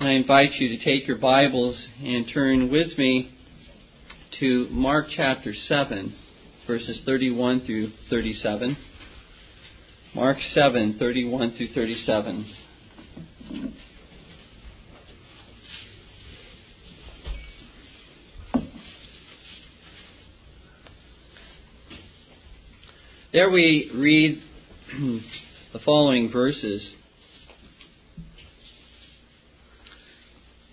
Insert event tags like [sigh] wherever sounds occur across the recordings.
I invite you to take your Bibles and turn with me to Mark chapter 7, verses 31 through 37. Mark 7, 31 through 37. There we read [clears throat] the following verses.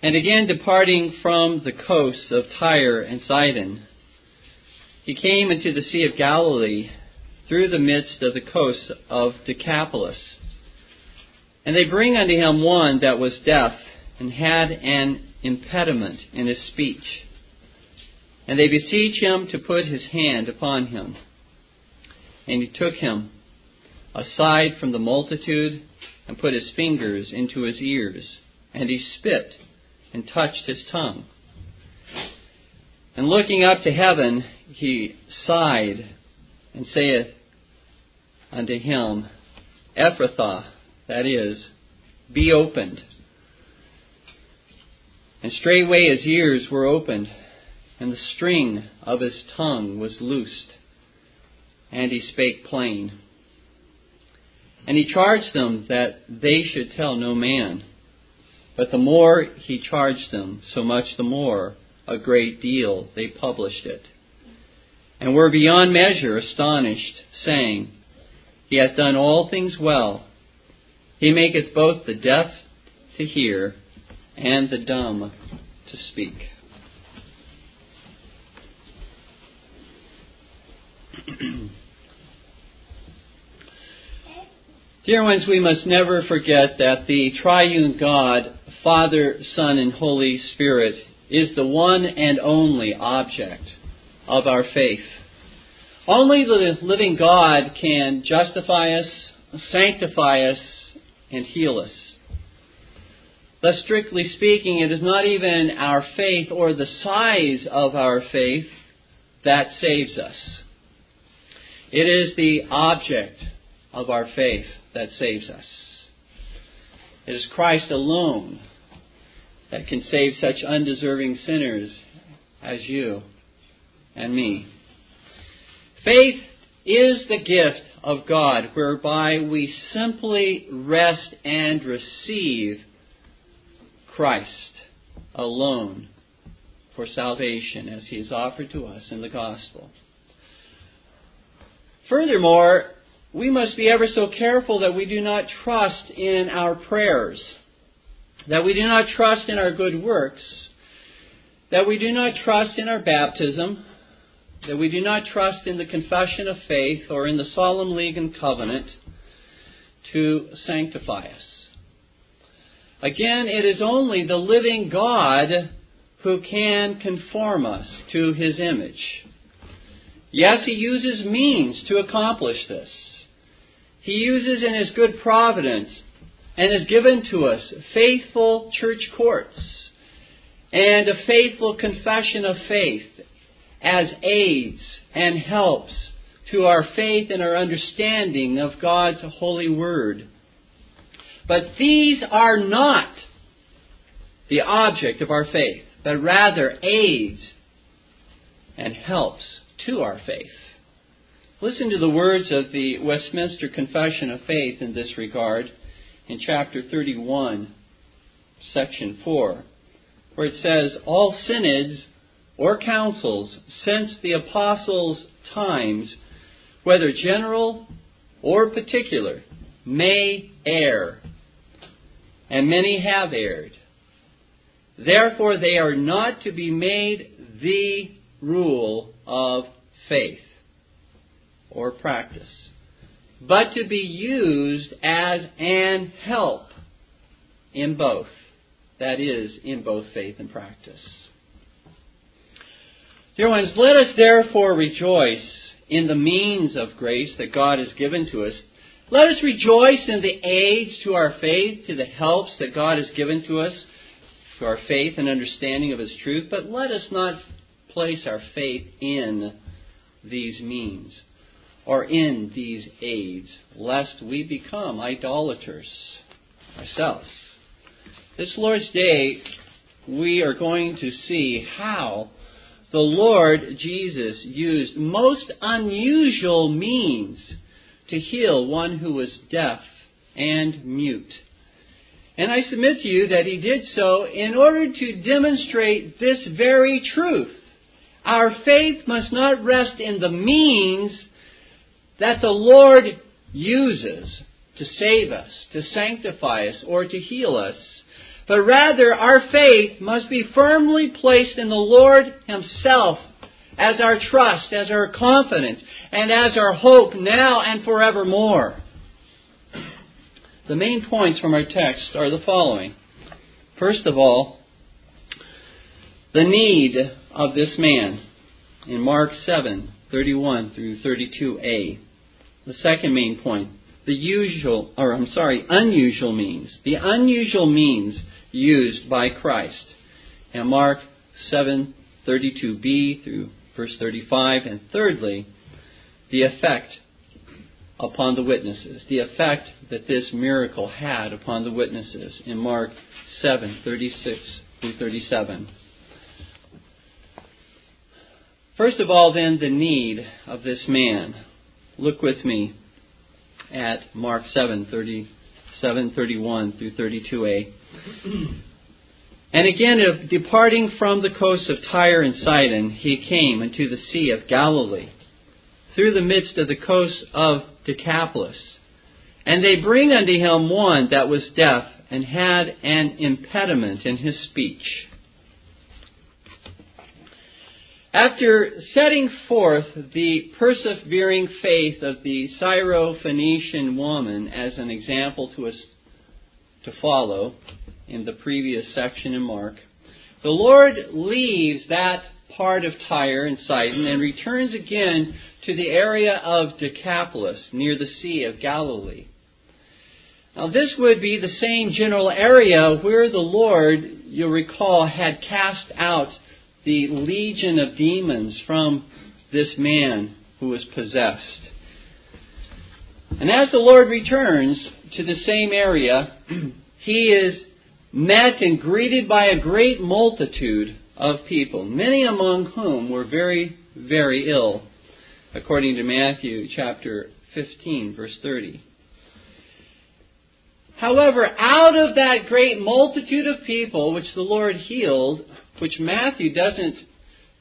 And again, departing from the coasts of Tyre and Sidon, he came into the Sea of Galilee through the midst of the coasts of Decapolis. And they bring unto him one that was deaf and had an impediment in his speech. And they beseech him to put his hand upon him. And he took him aside from the multitude and put his fingers into his ears. And he spit and touched his tongue. And looking up to heaven, he sighed and saith unto him, Ephphatha, that is, be opened. And straightway his ears were opened, and the string of his tongue was loosed, and he spake plain. And he charged them that they should tell no man. But the more he charged them, so much the more, a great deal, they published it. And were beyond measure astonished, saying, He hath done all things well. He maketh both the deaf to hear and the dumb to speak. [clears throat] Dear ones, we must never forget that the triune God, Father, Son, and Holy Spirit, is the one and only object of our faith. Only the living God can justify us, sanctify us, and heal us. Thus, strictly speaking, it is not even our faith or the size of our faith that saves us. It is the object of our faith that saves us. It is Christ alone that can save such undeserving sinners as you and me. Faith is the gift of God whereby we simply rest and receive Christ alone for salvation as he is offered to us in the gospel. Furthermore, we must be ever so careful that we do not trust in our prayers, that we do not trust in our good works, that we do not trust in our baptism, that we do not trust in the confession of faith or in the solemn league and covenant to sanctify us. Again, it is only the living God who can conform us to his image. Yes, he uses means to accomplish this. He uses in His good providence and has given to us faithful church courts and a faithful confession of faith as aids and helps to our faith and our understanding of God's holy word. But these are not the object of our faith, but rather aids and helps to our faith. Listen to the words of the Westminster Confession of Faith in this regard in chapter 31, section 4, where it says, All synods or councils since the apostles' times, whether general or particular, may err, and many have erred. Therefore, they are not to be made the rule of faith or practice, but to be used as an help in both. That is, in both faith and practice. Dear ones, let us therefore rejoice in the means of grace that God has given to us. Let us rejoice in the aids to our faith, to the helps that God has given to us, to our faith and understanding of His truth, but let us not place our faith in these means or in these aids, lest we become idolaters ourselves. This Lord's Day, we are going to see how the Lord Jesus used most unusual means to heal one who was deaf and mute. And I submit to you that he did so in order to demonstrate this very truth. Our faith must not rest in the means that the Lord uses to save us, to sanctify us, or to heal us, but rather our faith must be firmly placed in the Lord Himself as our trust, as our confidence, and as our hope now and forevermore. The main points from our text are the following. First of all, the need of this man in Mark 7, 31 through 32a. The second main point, the usual, or I'm sorry, unusual means. The unusual means used by Christ. And Mark 7:32b through verse 35 and thirdly, the effect upon the witnesses, the effect that this miracle had upon the witnesses in Mark 7:36 through 37. First of all, then, the need of this man. Look with me at Mark 7, 37, 31 through 32a. And again, departing from the coast of Tyre and Sidon, he came into the Sea of Galilee, through the midst of the coast of Decapolis. And they bring unto him one that was deaf and had an impediment in his speech. After setting forth the persevering faith of the Syrophoenician woman as an example to us to follow in the previous section in Mark, the Lord leaves that part of Tyre and Sidon and returns again to the area of Decapolis near the Sea of Galilee. Now, this would be the same general area where the Lord, you'll recall, had cast out the legion of demons from this man who was possessed. And as the Lord returns to the same area, [clears throat] he is met and greeted by a great multitude of people, many among whom were very, very ill, according to Matthew chapter 15, verse 30. However, out of that great multitude of people which the Lord healed, which Matthew doesn't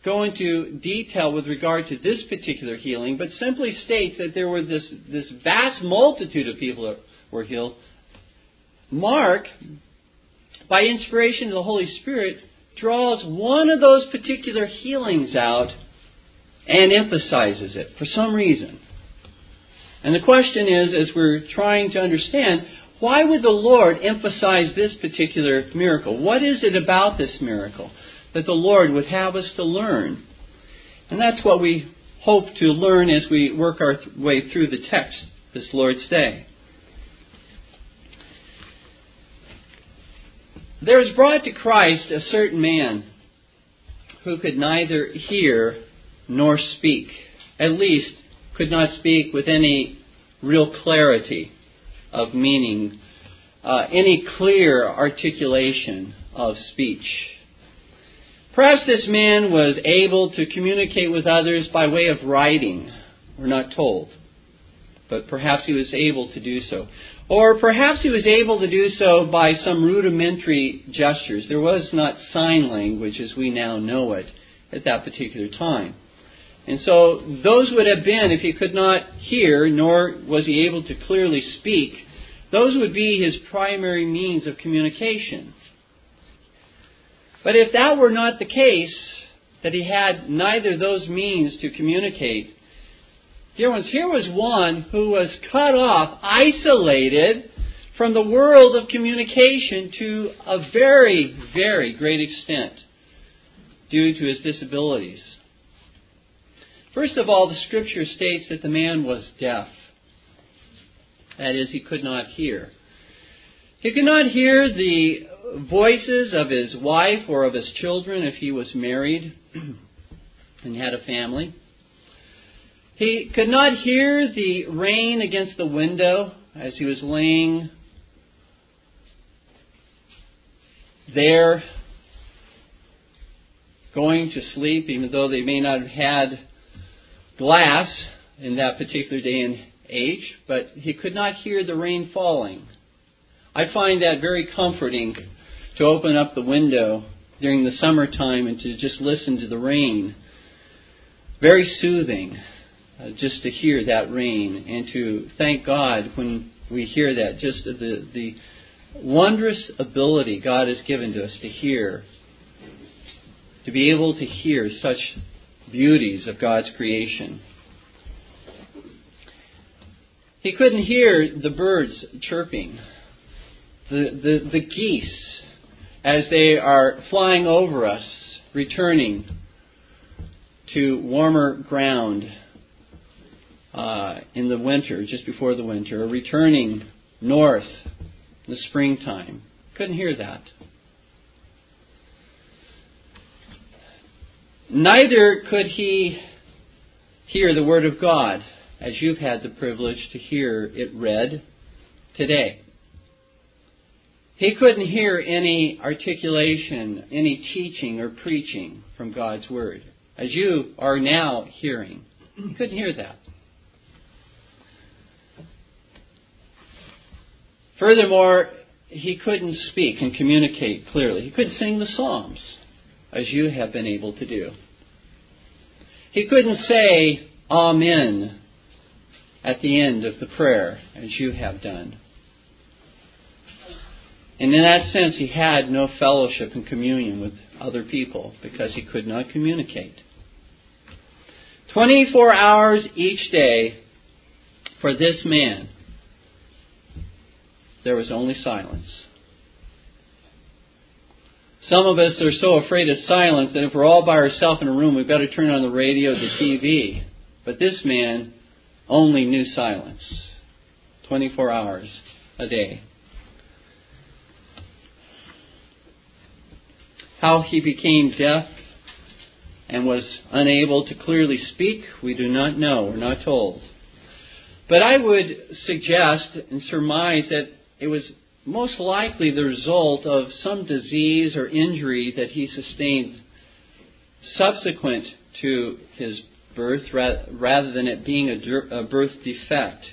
go into detail with regard to this particular healing, but simply states that there were this, this vast multitude of people that were healed. Mark, by inspiration of the Holy Spirit, draws one of those particular healings out and emphasizes it for some reason. And the question is, as we're trying to understand, why would the Lord emphasize this particular miracle? What is it about this miracle? that the Lord would have us to learn. And that's what we hope to learn as we work our way through the text this Lord's Day. There is brought to Christ a certain man who could neither hear nor speak, at least could not speak with any real clarity of meaning, uh, any clear articulation of speech. Perhaps this man was able to communicate with others by way of writing. We're not told. But perhaps he was able to do so. Or perhaps he was able to do so by some rudimentary gestures. There was not sign language as we now know it at that particular time. And so those would have been, if he could not hear, nor was he able to clearly speak, those would be his primary means of communication. But if that were not the case, that he had neither those means to communicate, dear ones, here was one who was cut off, isolated from the world of communication to a very, very great extent due to his disabilities. First of all, the scripture states that the man was deaf. That is, he could not hear. He could not hear the voices of his wife or of his children if he was married [clears throat] and had a family. He could not hear the rain against the window as he was laying there going to sleep, even though they may not have had glass in that particular day and age, but he could not hear the rain falling. I find that very comforting to open up the window during the summertime and to just listen to the rain. Very soothing uh, just to hear that rain and to thank God when we hear that. Just the, the wondrous ability God has given to us to hear, to be able to hear such beauties of God's creation. He couldn't hear the birds chirping, the, the, the geese as they are flying over us, returning to warmer ground uh, in the winter, just before the winter, or returning north in the springtime. Couldn't hear that. Neither could he hear the Word of God as you've had the privilege to hear it read today. He couldn't hear any articulation, any teaching or preaching from God's Word, as you are now hearing. He couldn't hear that. Furthermore, he couldn't speak and communicate clearly. He couldn't sing the Psalms, as you have been able to do. He couldn't say Amen at the end of the prayer, as you have done. And in that sense, he had no fellowship and communion with other people because he could not communicate. 24 hours each day for this man, there was only silence. Some of us are so afraid of silence that if we're all by ourselves in a room, we've got to turn on the radio, the TV. But this man only knew silence 24 hours a day. How he became deaf and was unable to clearly speak, we do not know. We're not told. But I would suggest and surmise that it was most likely the result of some disease or injury that he sustained subsequent to his birth rather than it being a birth defect.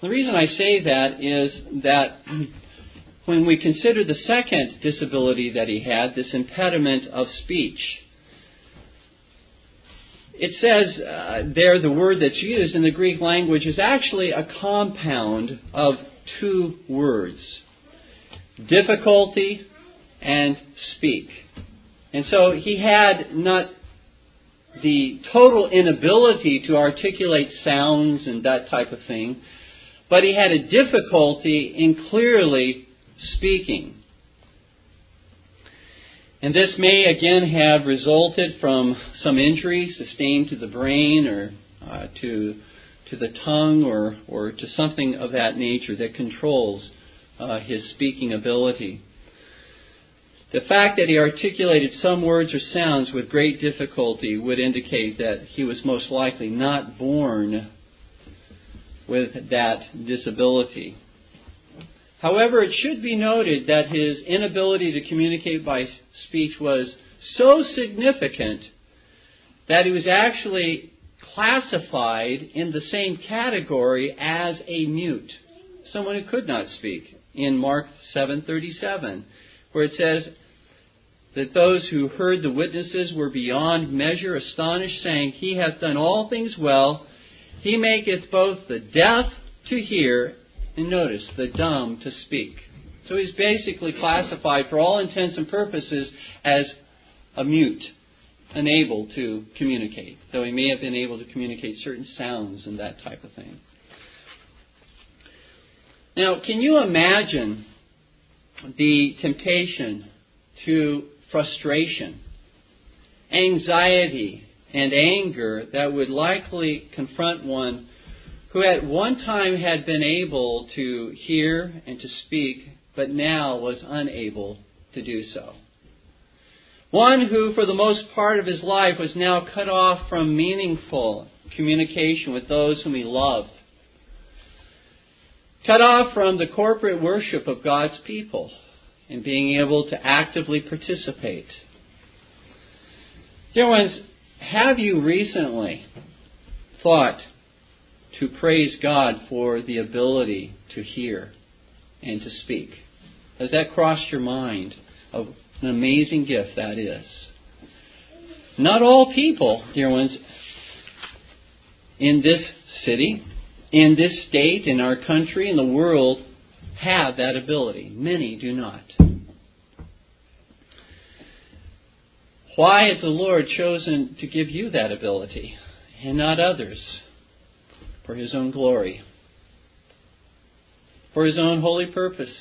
The reason I say that is that when we consider the second disability that he had, this impediment of speech, it says uh, there the word that's used in the Greek language is actually a compound of two words difficulty and speak. And so he had not the total inability to articulate sounds and that type of thing, but he had a difficulty in clearly speaking. And this may again have resulted from some injury sustained to the brain or uh, to, to the tongue or, or to something of that nature that controls uh, his speaking ability. The fact that he articulated some words or sounds with great difficulty would indicate that he was most likely not born with that disability. However, it should be noted that his inability to communicate by speech was so significant that he was actually classified in the same category as a mute, someone who could not speak in Mark 7:37, where it says, that those who heard the witnesses were beyond measure astonished, saying, He hath done all things well. He maketh both the deaf to hear, and notice, the dumb to speak. So he's basically classified, for all intents and purposes, as a mute, unable to communicate, though he may have been able to communicate certain sounds and that type of thing. Now, can you imagine the temptation to frustration, anxiety, and anger that would likely confront one who at one time had been able to hear and to speak, but now was unable to do so. One who, for the most part of his life, was now cut off from meaningful communication with those whom he loved. Cut off from the corporate worship of God's people and being able to actively participate. Dear ones, have you recently thought to praise God for the ability to hear and to speak? Has that crossed your mind of an amazing gift that is? Not all people, dear ones, in this city, in this state, in our country, in the world, have that ability. Many do not. Why has the Lord chosen to give you that ability and not others? For His own glory, for His own holy purpose.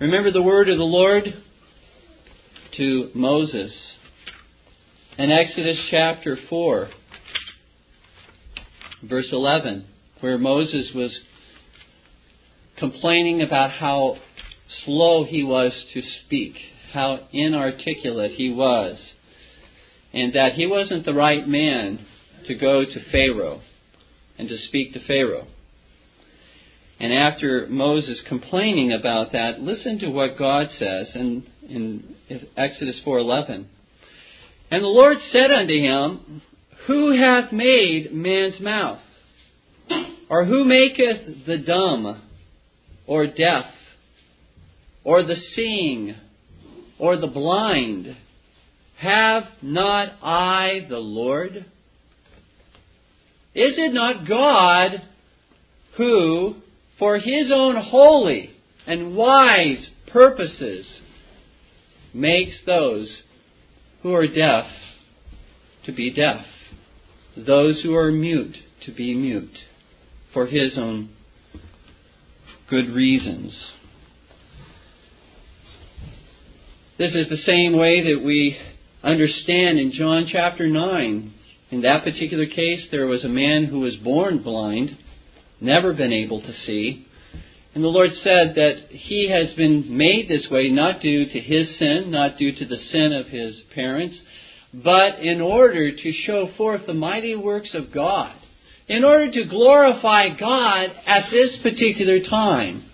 Remember the word of the Lord to Moses in Exodus chapter 4, verse 11, where Moses was complaining about how slow he was to speak, how inarticulate he was, and that he wasn't the right man to go to Pharaoh and to speak to Pharaoh. And after Moses complaining about that, listen to what God says in, in Exodus 4:11. And the Lord said unto him, Who hath made man's mouth? Or who maketh the dumb, or deaf, or the seeing, or the blind? Have not I the Lord? Is it not God who, for his own holy and wise purposes, makes those who are deaf to be deaf, those who are mute to be mute, for his own good reasons. This is the same way that we understand in John chapter 9. In that particular case, there was a man who was born blind, never been able to see. And the Lord said that he has been made this way not due to his sin, not due to the sin of his parents, but in order to show forth the mighty works of God, in order to glorify God at this particular time.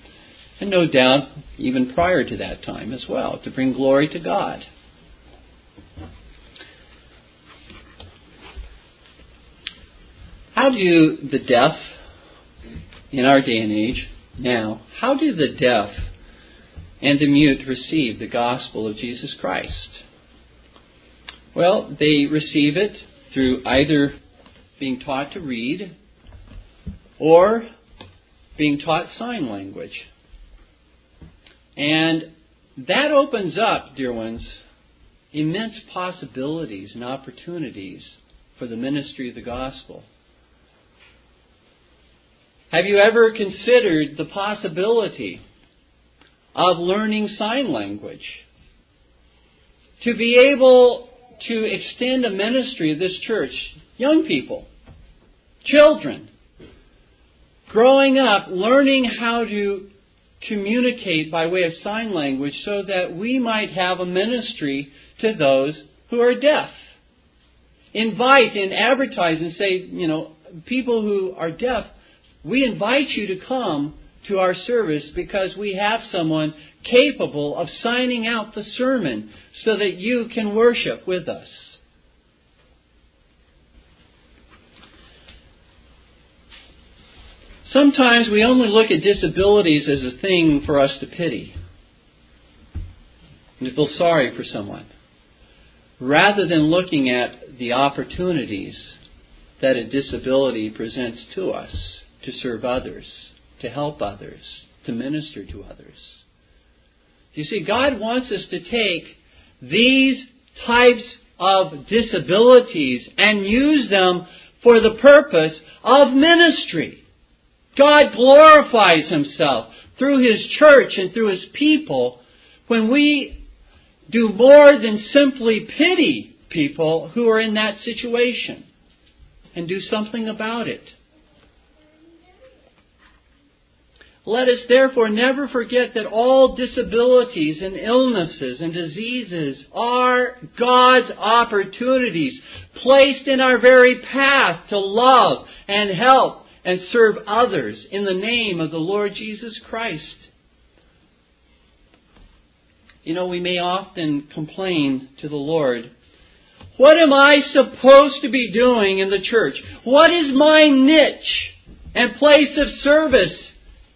And no doubt, even prior to that time as well, to bring glory to God. How do the deaf in our day and age now, how do the deaf and the mute receive the gospel of Jesus Christ? Well, they receive it through either being taught to read or being taught sign language. And that opens up, dear ones, immense possibilities and opportunities for the ministry of the gospel. Have you ever considered the possibility of learning sign language? To be able to extend a ministry of this church, young people, children, growing up, learning how to communicate by way of sign language so that we might have a ministry to those who are deaf. Invite and advertise and say, you know, people who are deaf, we invite you to come to our service because we have someone capable of signing out the sermon so that you can worship with us. Sometimes we only look at disabilities as a thing for us to pity and to feel sorry for someone, rather than looking at the opportunities that a disability presents to us to serve others, to help others, to minister to others. You see, God wants us to take these types of disabilities and use them for the purpose of ministry. God glorifies Himself through His church and through His people when we do more than simply pity people who are in that situation and do something about it. Let us therefore never forget that all disabilities and illnesses and diseases are God's opportunities placed in our very path to love and help and serve others in the name of the Lord Jesus Christ. you know, we may often complain to the Lord, what am I supposed to be doing in the church? What is my niche and place of service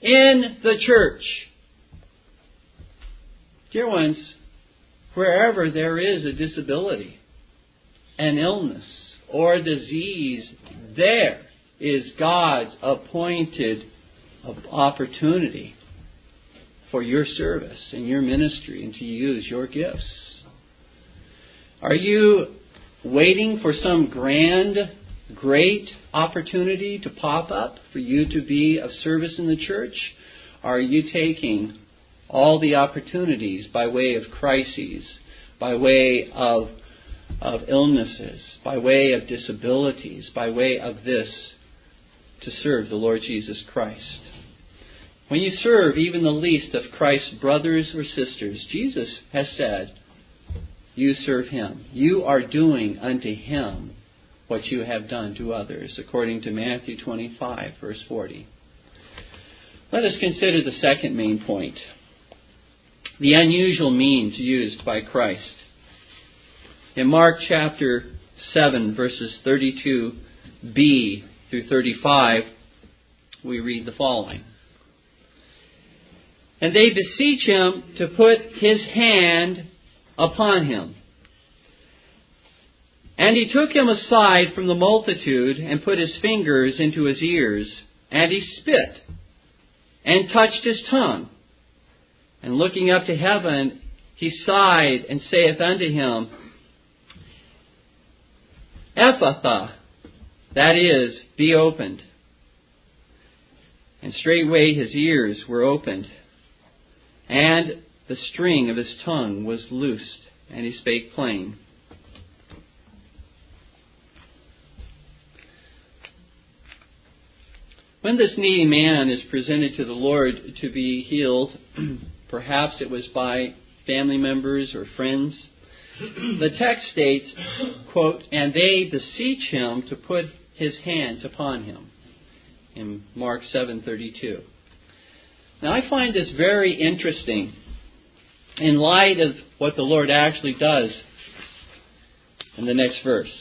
in the church? Dear ones, wherever there is a disability, an illness, or a disease, there is God's appointed opportunity for your service and your ministry and to use your gifts. Are you waiting for some grand, great opportunity to pop up for you to be of service in the church? Are you taking all the opportunities by way of crises, by way of, of illnesses, by way of disabilities, by way of this to serve the Lord Jesus Christ? When you serve even the least of Christ's brothers or sisters, Jesus has said, you serve him. You are doing unto him what you have done to others, according to Matthew 25, verse 40. Let us consider the second main point the unusual means used by Christ. In Mark chapter 7, verses 32b through 35, we read the following. And they beseech him to put his hand upon him. And he took him aside from the multitude and put his fingers into his ears, and he spit and touched his tongue. And looking up to heaven, he sighed and saith unto him, Ephphatha, that is, be opened. And straightway his ears were opened, and the string of his tongue was loosed, and he spake plain. When this needy man is presented to the Lord to be healed, [clears throat] perhaps it was by family members or friends, the text states, quote, and they beseech him to put his hands upon him in Mark 7:32. Now I find this very interesting in light of what the Lord actually does in the next verse.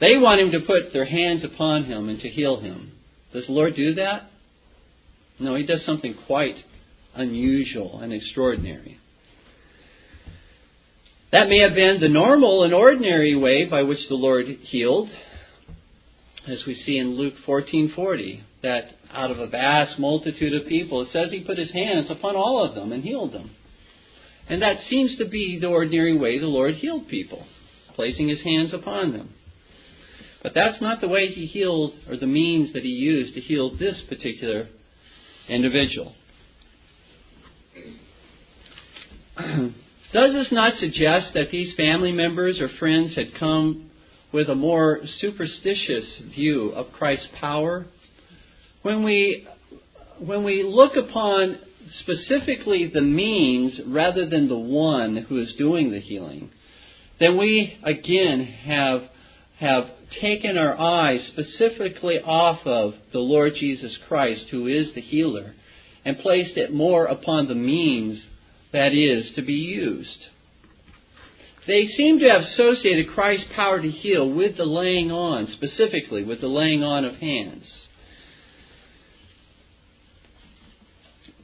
They want him to put their hands upon him and to heal him. Does the Lord do that? No, he does something quite unusual and extraordinary. That may have been the normal and ordinary way by which the Lord healed, as we see in Luke 14:40, that out of a vast multitude of people, it says he put his hands upon all of them and healed them. And that seems to be the ordinary way the Lord healed people, placing his hands upon them. But that's not the way he healed, or the means that he used to heal this particular individual. [clears throat] Does this not suggest that these family members or friends had come with a more superstitious view of Christ's power? When we, when we look upon specifically the means rather than the one who is doing the healing, then we again have, have taken our eyes specifically off of the Lord Jesus Christ, who is the healer, and placed it more upon the means that is to be used. They seem to have associated Christ's power to heal with the laying on, specifically with the laying on of hands.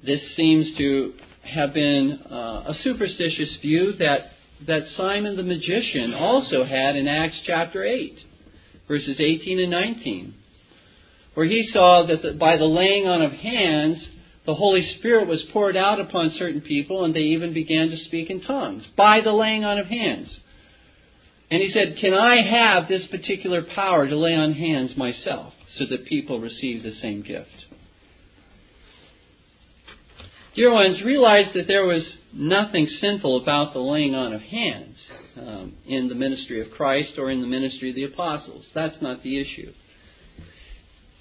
This seems to have been uh, a superstitious view that, that Simon the magician also had in Acts chapter 8, verses 18 and 19, where he saw that the, by the laying on of hands, the Holy Spirit was poured out upon certain people, and they even began to speak in tongues by the laying on of hands. And he said, Can I have this particular power to lay on hands myself so that people receive the same gift? Dear ones, realize that there was nothing sinful about the laying on of hands um, in the ministry of Christ or in the ministry of the apostles. That's not the issue.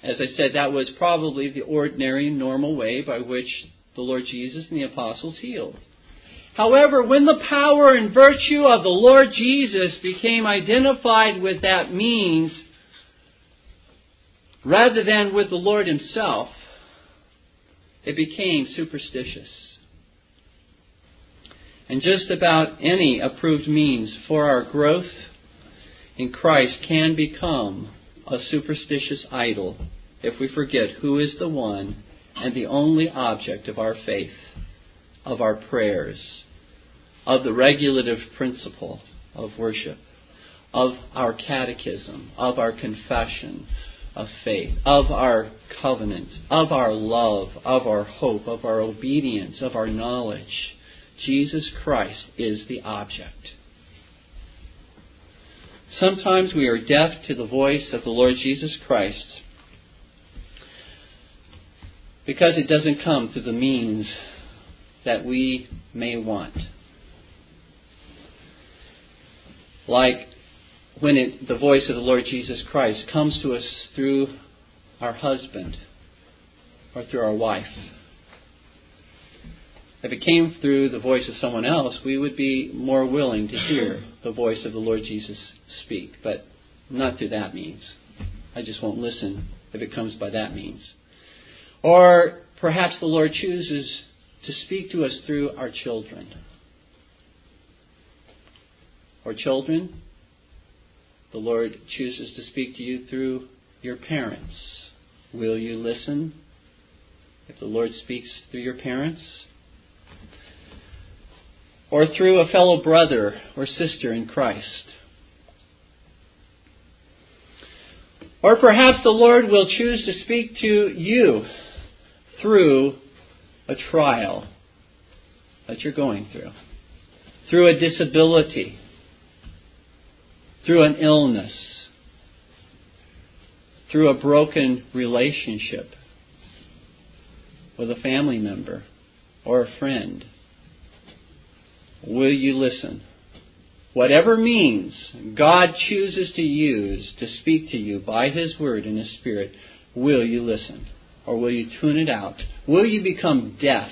As I said, that was probably the ordinary, normal way by which the Lord Jesus and the apostles healed. However, when the power and virtue of the Lord Jesus became identified with that means, rather than with the Lord Himself, it became superstitious. and just about any approved means for our growth in Christ can become a superstitious idol if we forget who is the one and the only object of our faith, of our prayers, of the regulative principle of worship, of our catechism, of our confession of faith, of our covenant, of our love, of our hope, of our obedience, of our knowledge. Jesus Christ is the object. Sometimes we are deaf to the voice of the Lord Jesus Christ because it doesn't come through the means that we may want. Like when it, the voice of the Lord Jesus Christ comes to us through our husband or through our wife. If it came through the voice of someone else, we would be more willing to hear the voice of the Lord Jesus speak, but not through that means. I just won't listen if it comes by that means. Or perhaps the Lord chooses to speak to us through our children. Or children, the Lord chooses to speak to you through your parents. Will you listen if the Lord speaks through your parents? Or through a fellow brother or sister in Christ? Or perhaps the Lord will choose to speak to you through a trial that you're going through, through a disability, through an illness, through a broken relationship with a family member or a friend. Will you listen? Whatever means God chooses to use to speak to you by His Word and His Spirit, will you listen? Or will you tune it out? Will you become deaf?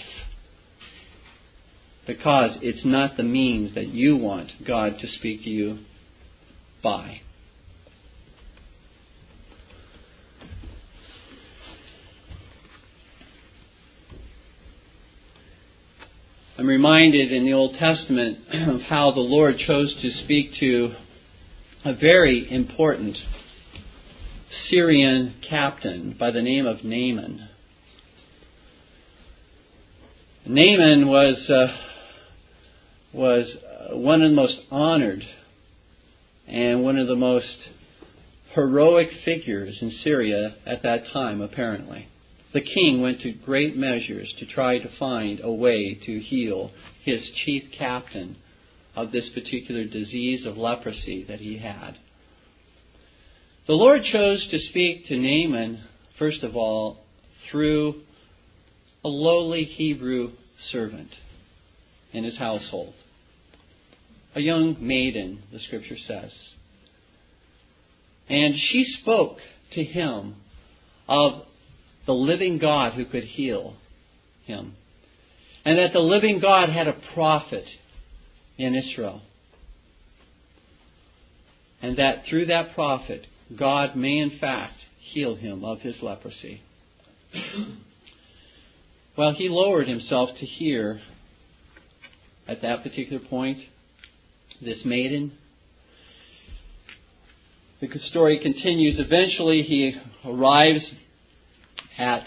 Because it's not the means that you want God to speak to you by. I'm reminded in the Old Testament [clears throat] of how the Lord chose to speak to a very important Syrian captain by the name of Naaman. Naaman was uh, was one of the most honored and one of the most heroic figures in Syria at that time, apparently. The king went to great measures to try to find a way to heal his chief captain of this particular disease of leprosy that he had. The Lord chose to speak to Naaman, first of all, through a lowly Hebrew servant in his household. A young maiden, the scripture says. And she spoke to him of the living God who could heal him. And that the living God had a prophet in Israel. And that through that prophet, God may in fact heal him of his leprosy. [clears throat] well, he lowered himself to hear at that particular point this maiden. The story continues. Eventually, he arrives at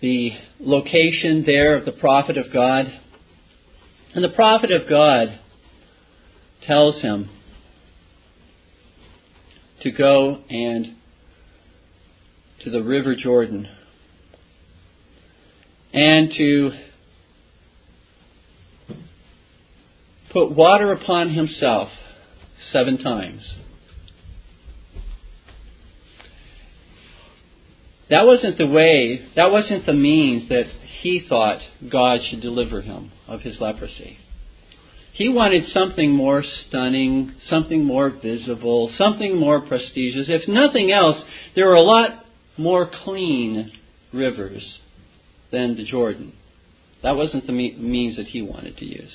the location there of the prophet of God. And the prophet of God tells him to go and to the river Jordan and to put water upon himself seven times. That wasn't the way, that wasn't the means that he thought God should deliver him of his leprosy. He wanted something more stunning, something more visible, something more prestigious. If nothing else, there were a lot more clean rivers than the Jordan. That wasn't the means that he wanted to use.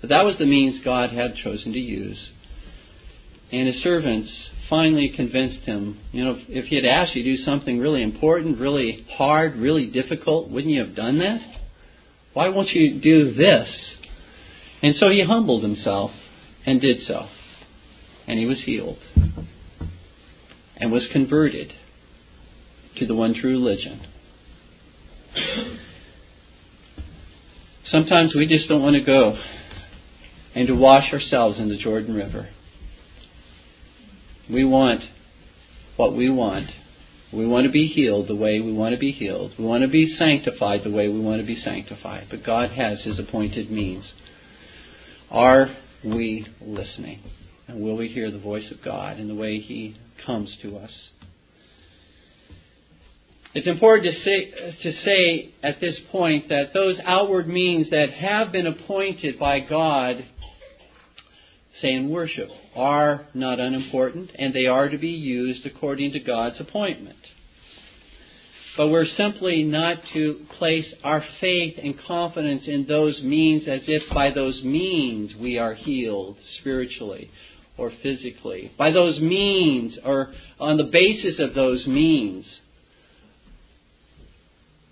But that was the means God had chosen to use. And his servants finally convinced him, you know, if he had asked you to do something really important, really hard, really difficult, wouldn't you have done that? Why won't you do this? And so he humbled himself and did so. And he was healed and was converted to the one true religion. Sometimes we just don't want to go and to wash ourselves in the Jordan River. We want what we want. We want to be healed the way we want to be healed. We want to be sanctified the way we want to be sanctified. But God has His appointed means. Are we listening? And will we hear the voice of God in the way He comes to us? It's important to say, to say at this point that those outward means that have been appointed by God, say in worship, are not unimportant and they are to be used according to God's appointment. But we're simply not to place our faith and confidence in those means as if by those means we are healed spiritually or physically. By those means or on the basis of those means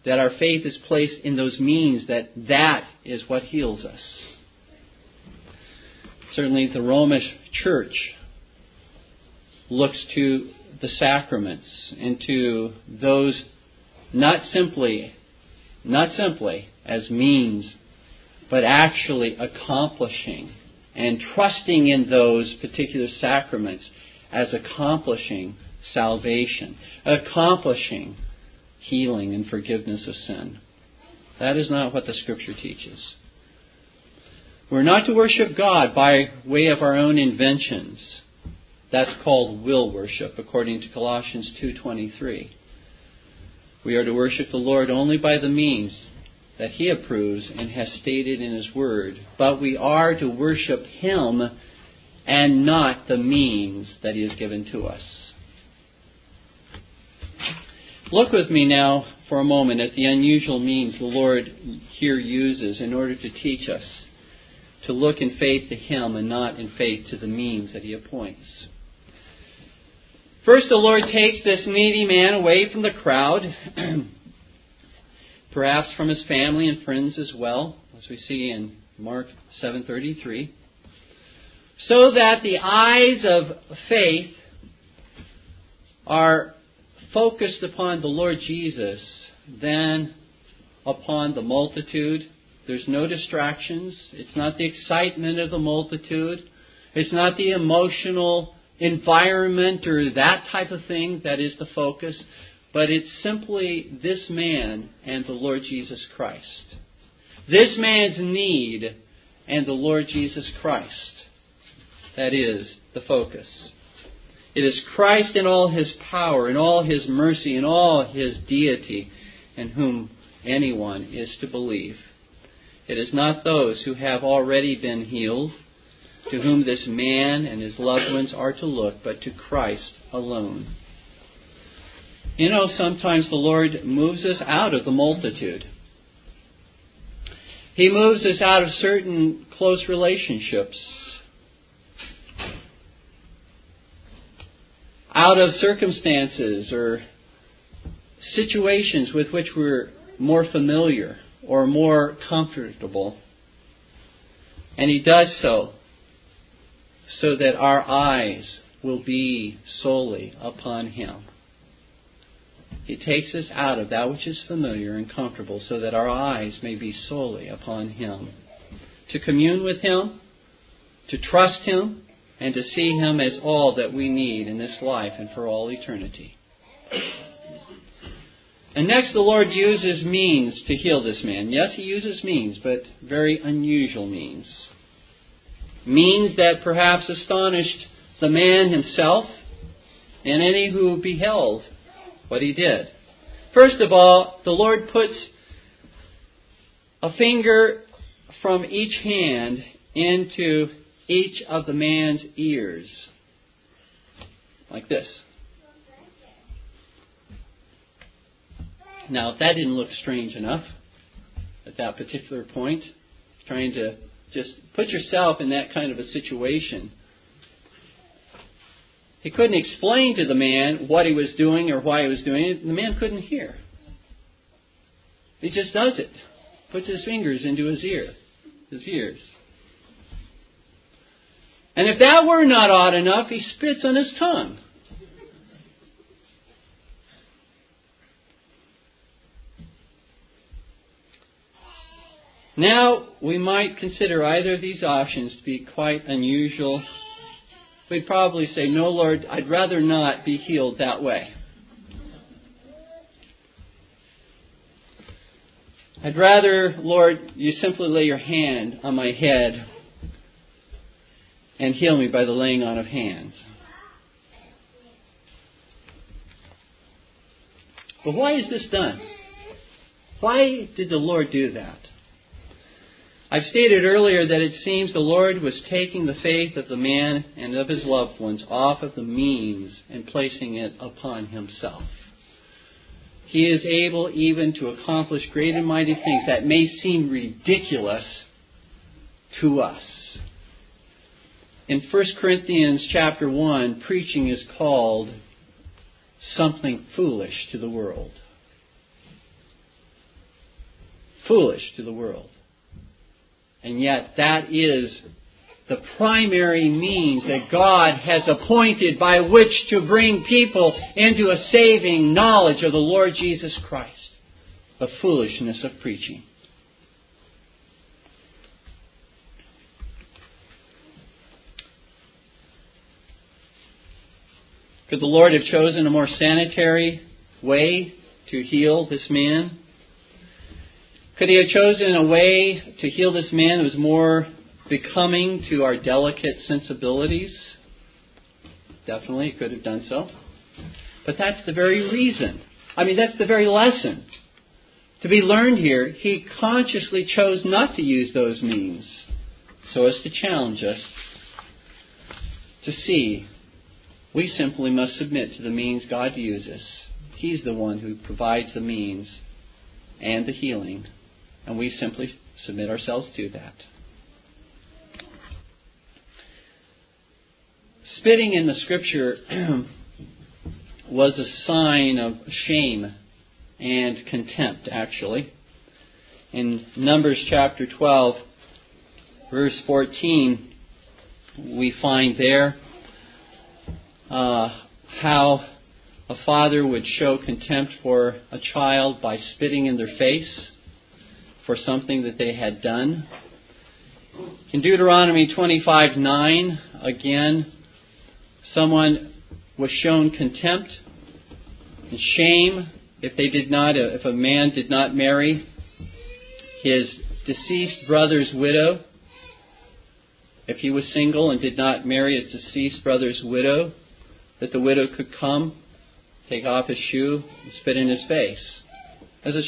that our faith is placed in those means that that is what heals us. Certainly the Romish church looks to the sacraments and to those not simply not simply as means but actually accomplishing and trusting in those particular sacraments as accomplishing salvation, accomplishing healing and forgiveness of sin. That is not what the Scripture teaches. We're not to worship God by way of our own inventions. That's called will worship according to Colossians 2:23. We are to worship the Lord only by the means that he approves and has stated in his word, but we are to worship him and not the means that he has given to us. Look with me now for a moment at the unusual means the Lord here uses in order to teach us to look in faith to Him and not in faith to the means that He appoints. First, the Lord takes this needy man away from the crowd, [clears throat] perhaps from his family and friends as well, as we see in Mark 7:33, so that the eyes of faith are focused upon the Lord Jesus than upon the multitude. There's no distractions. It's not the excitement of the multitude. It's not the emotional environment or that type of thing that is the focus, but it's simply this man and the Lord Jesus Christ. This man's need and the Lord Jesus Christ. That is the focus. It is Christ in all his power, in all his mercy, in all his deity, in whom anyone is to believe. It is not those who have already been healed to whom this man and his loved ones are to look, but to Christ alone. You know, sometimes the Lord moves us out of the multitude. He moves us out of certain close relationships out of circumstances or situations with which we're more familiar or more comfortable. And He does so so that our eyes will be solely upon Him. He takes us out of that which is familiar and comfortable so that our eyes may be solely upon Him. To commune with Him, to trust Him, and to see Him as all that we need in this life and for all eternity. And next, the Lord uses means to heal this man. Yes, He uses means, but very unusual means. Means that perhaps astonished the man himself and any who beheld what he did. First of all, the Lord puts a finger from each hand into each of the man's ears. Like this. Now, if that didn't look strange enough at that particular point, trying to just put yourself in that kind of a situation. He couldn't explain to the man what he was doing or why he was doing it. The man couldn't hear. He just does it. puts his fingers into his ear, his ears. And if that were not odd enough, he spits on his tongue. Now, we might consider either of these options to be quite unusual. We'd probably say, No, Lord, I'd rather not be healed that way. I'd rather, Lord, you simply lay your hand on my head and heal me by the laying on of hands. But why is this done? Why did the Lord do that? I've stated earlier that it seems the Lord was taking the faith of the man and of his loved ones off of the means and placing it upon himself. He is able even to accomplish great and mighty things that may seem ridiculous to us. In 1 Corinthians chapter 1, preaching is called something foolish to the world. Foolish to the world. And yet, that is the primary means that God has appointed by which to bring people into a saving knowledge of the Lord Jesus Christ. The foolishness of preaching. Could the Lord have chosen a more sanitary way to heal this man? Could he have chosen a way to heal this man that was more becoming to our delicate sensibilities? Definitely, he could have done so. But that's the very reason. I mean, that's the very lesson to be learned here. He consciously chose not to use those means so as to challenge us to see we simply must submit to the means God uses. He's the one who provides the means and the healing, and we simply submit ourselves to that. Spitting in the scripture [clears throat] was a sign of shame and contempt, actually. In Numbers chapter 12, verse 14, we find there uh, how a father would show contempt for a child by spitting in their face for something that they had done. In Deuteronomy 25 9, again, someone was shown contempt and shame if they did not, if a man did not marry his deceased brother's widow. If he was single and did not marry his deceased brother's widow, that the widow could come, take off his shoe, and spit in his face as a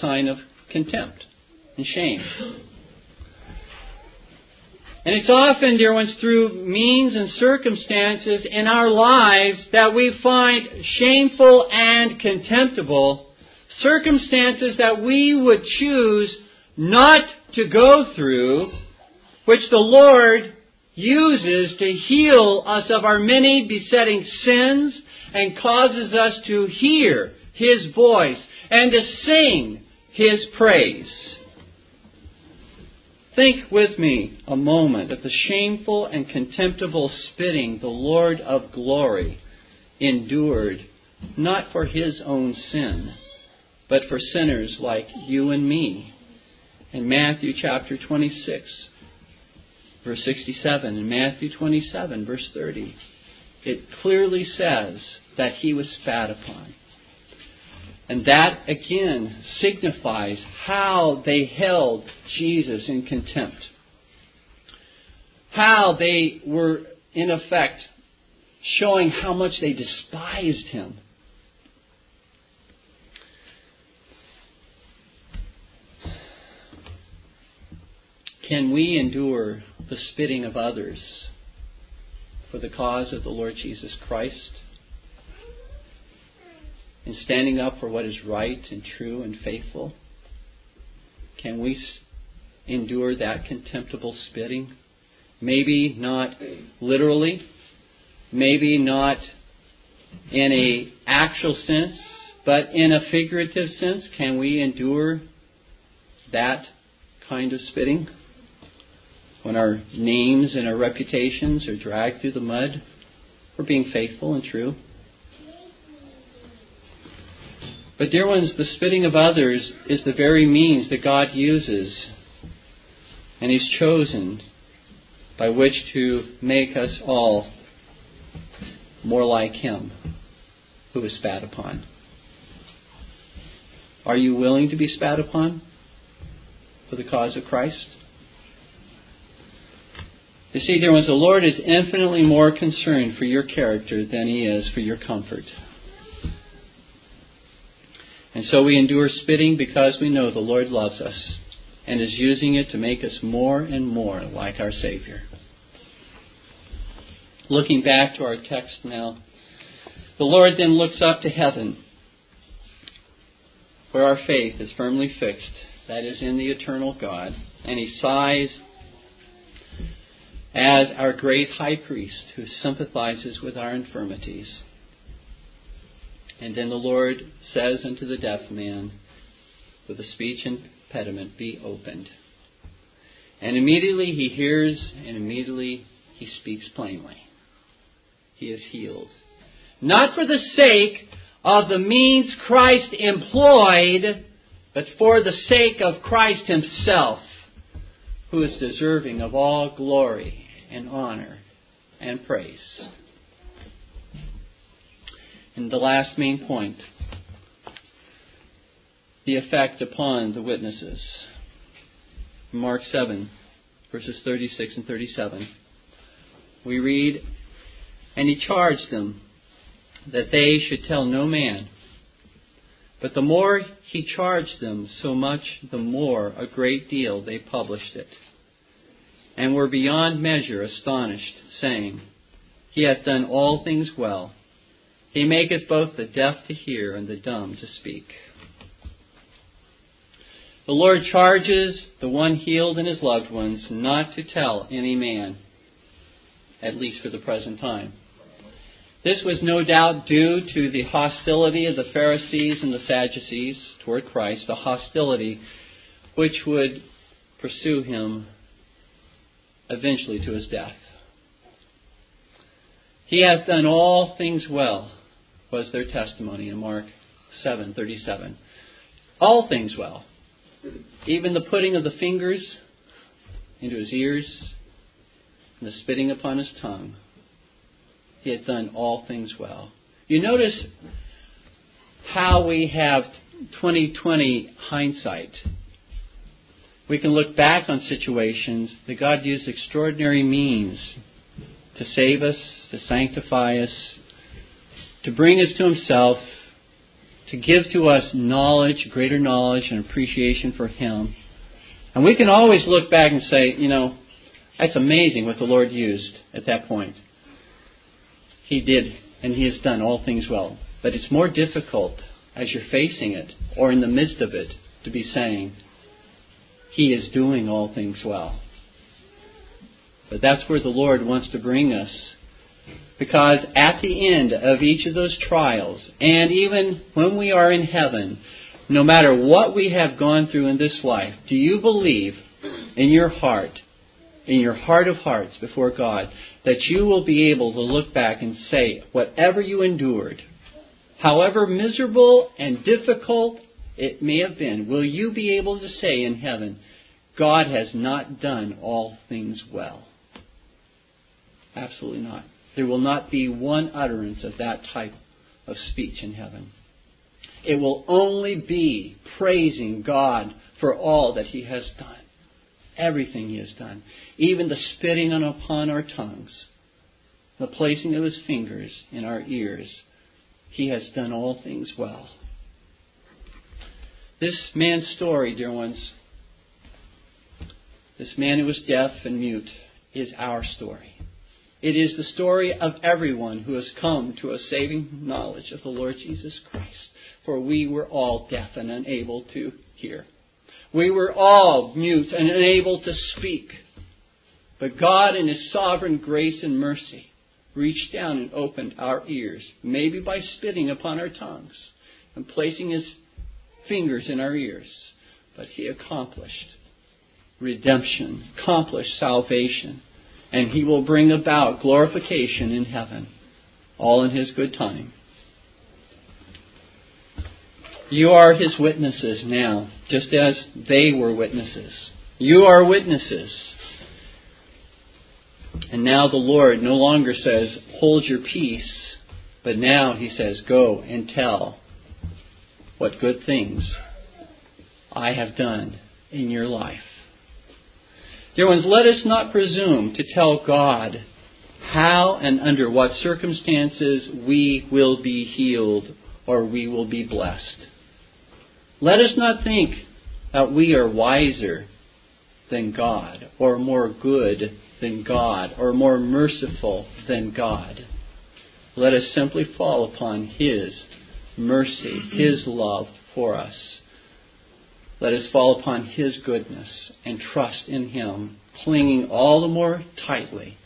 sign of contempt and shame. And it's often, dear ones, through means and circumstances in our lives that we find shameful and contemptible circumstances that we would choose not to go through, which the Lord uses to heal us of our many besetting sins and causes us to hear His voice and to sing His praise. Think with me a moment of the shameful and contemptible spitting the Lord of glory endured, not for His own sin, but for sinners like you and me. In Matthew chapter 26, verse 67, and Matthew 27, verse 30, it clearly says that he was spat upon. And that again signifies how they held Jesus in contempt. How they were, in effect, showing how much they despised him. Can we endure the spitting of others for the cause of the Lord Jesus Christ? In standing up for what is right and true and faithful? Can we endure that contemptible spitting? Maybe not literally, maybe not in a actual sense, but in a figurative sense, can we endure that kind of spitting? When our names and our reputations are dragged through the mud for being faithful and true? But, dear ones, the spitting of others is the very means that God uses and He's chosen by which to make us all more like Him who is spat upon. Are you willing to be spat upon for the cause of Christ? You see, dear ones, the Lord is infinitely more concerned for your character than He is for your comfort. And so we endure spitting because we know the Lord loves us and is using it to make us more and more like our Savior. Looking back to our text now, the Lord then looks up to heaven where our faith is firmly fixed, that is, in the eternal God, and He sighs as our great high priest who sympathizes with our infirmities. And then the Lord says unto the deaf man, with a speech impediment, Be opened. And immediately he hears, and immediately he speaks plainly. He is healed. Not for the sake of the means Christ employed, but for the sake of Christ Himself, who is deserving of all glory and honor and praise. And the last main point the effect upon the witnesses. Mark 7, verses 36 and 37. We read, And he charged them that they should tell no man. But the more he charged them, so much the more a great deal they published it, and were beyond measure astonished, saying, He hath done all things well. He maketh both the deaf to hear and the dumb to speak. The Lord charges the one healed and his loved ones not to tell any man, at least for the present time. This was no doubt due to the hostility of the Pharisees and the Sadducees toward Christ, a hostility which would pursue him eventually to his death. He hath done all things well was their testimony in Mark 7:37. All things well. Even the putting of the fingers into his ears and the spitting upon his tongue. He had done all things well. You notice how we have 2020 hindsight. We can look back on situations that God used extraordinary means to save us, to sanctify us, to bring us to Himself, to give to us knowledge, greater knowledge and appreciation for Him. And we can always look back and say, you know, that's amazing what the Lord used at that point. He did, and He has done all things well. But it's more difficult as you're facing it or in the midst of it to be saying, He is doing all things well. But that's where the Lord wants to bring us because at the end of each of those trials, and even when we are in heaven, no matter what we have gone through in this life, do you believe in your heart, in your heart of hearts before God, that you will be able to look back and say, whatever you endured, however miserable and difficult it may have been, will you be able to say in heaven, God has not done all things well? Absolutely not. There will not be one utterance of that type of speech in heaven. It will only be praising God for all that He has done. Everything He has done. Even the spitting upon our tongues, the placing of His fingers in our ears. He has done all things well. This man's story, dear ones, this man who was deaf and mute, is our story. It is the story of everyone who has come to a saving knowledge of the Lord Jesus Christ. For we were all deaf and unable to hear. We were all mute and unable to speak. But God, in His sovereign grace and mercy, reached down and opened our ears, maybe by spitting upon our tongues and placing His fingers in our ears, but he accomplished redemption, accomplished salvation, and he will bring about glorification in heaven, all in his good time. You are his witnesses now, just as they were witnesses. You are witnesses. And now the Lord no longer says, hold your peace, but now he says, go and tell what good things I have done in your life. Dear ones, let us not presume to tell God how and under what circumstances we will be healed or we will be blessed. Let us not think that we are wiser than God, or more good than God, or more merciful than God. Let us simply fall upon His mercy, His love for us. Let us fall upon His goodness and trust in Him, clinging all the more tightly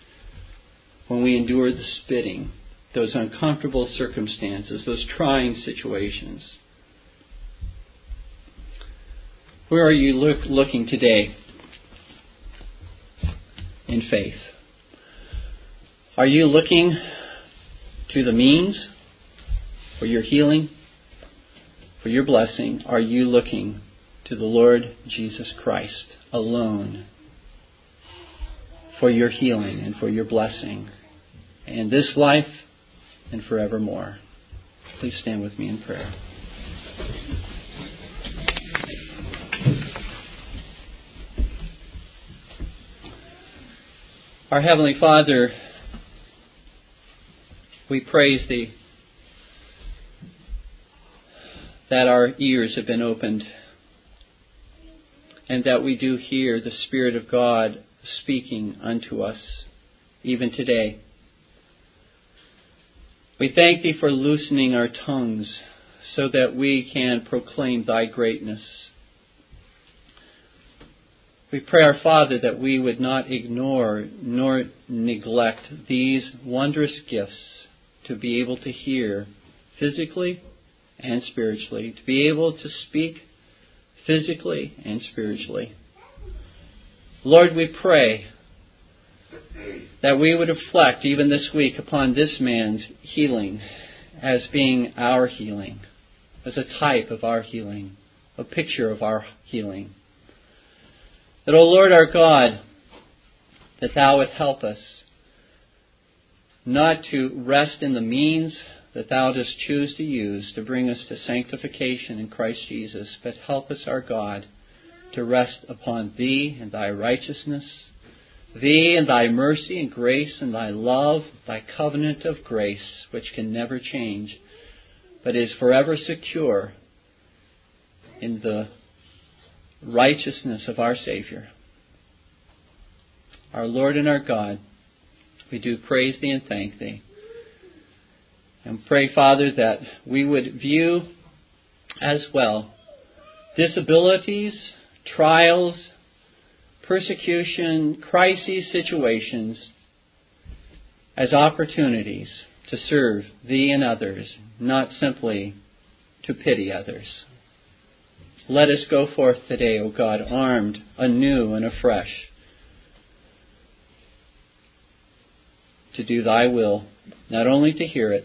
when we endure the spitting, those uncomfortable circumstances, those trying situations. Where are you look, looking today in faith? Are you looking to the means for your healing, for your blessing? Are you looking to the Lord Jesus Christ alone for your healing and for your blessing in this life and forevermore? Please stand with me in prayer. Our Heavenly Father, we praise Thee that our ears have been opened and that we do hear the Spirit of God speaking unto us even today. We thank Thee for loosening our tongues so that we can proclaim Thy greatness we pray, our Father, that we would not ignore nor neglect these wondrous gifts to be able to hear physically and spiritually, to be able to speak physically and spiritually. Lord, we pray that we would reflect even this week upon this man's healing as being our healing, as a type of our healing, a picture of our healing. That, O Lord our God, that Thou would help us not to rest in the means that Thou dost choose to use to bring us to sanctification in Christ Jesus, but help us, our God, to rest upon Thee and Thy righteousness, Thee and Thy mercy and grace and Thy love, Thy covenant of grace, which can never change, but is forever secure in the righteousness of our Savior. Our Lord and our God, we do praise Thee and thank Thee. And pray, Father, that we would view as well disabilities, trials, persecution, crises, situations as opportunities to serve Thee and others, not simply to pity others. Let us go forth today, O God, armed anew and afresh to do Thy will, not only to hear it,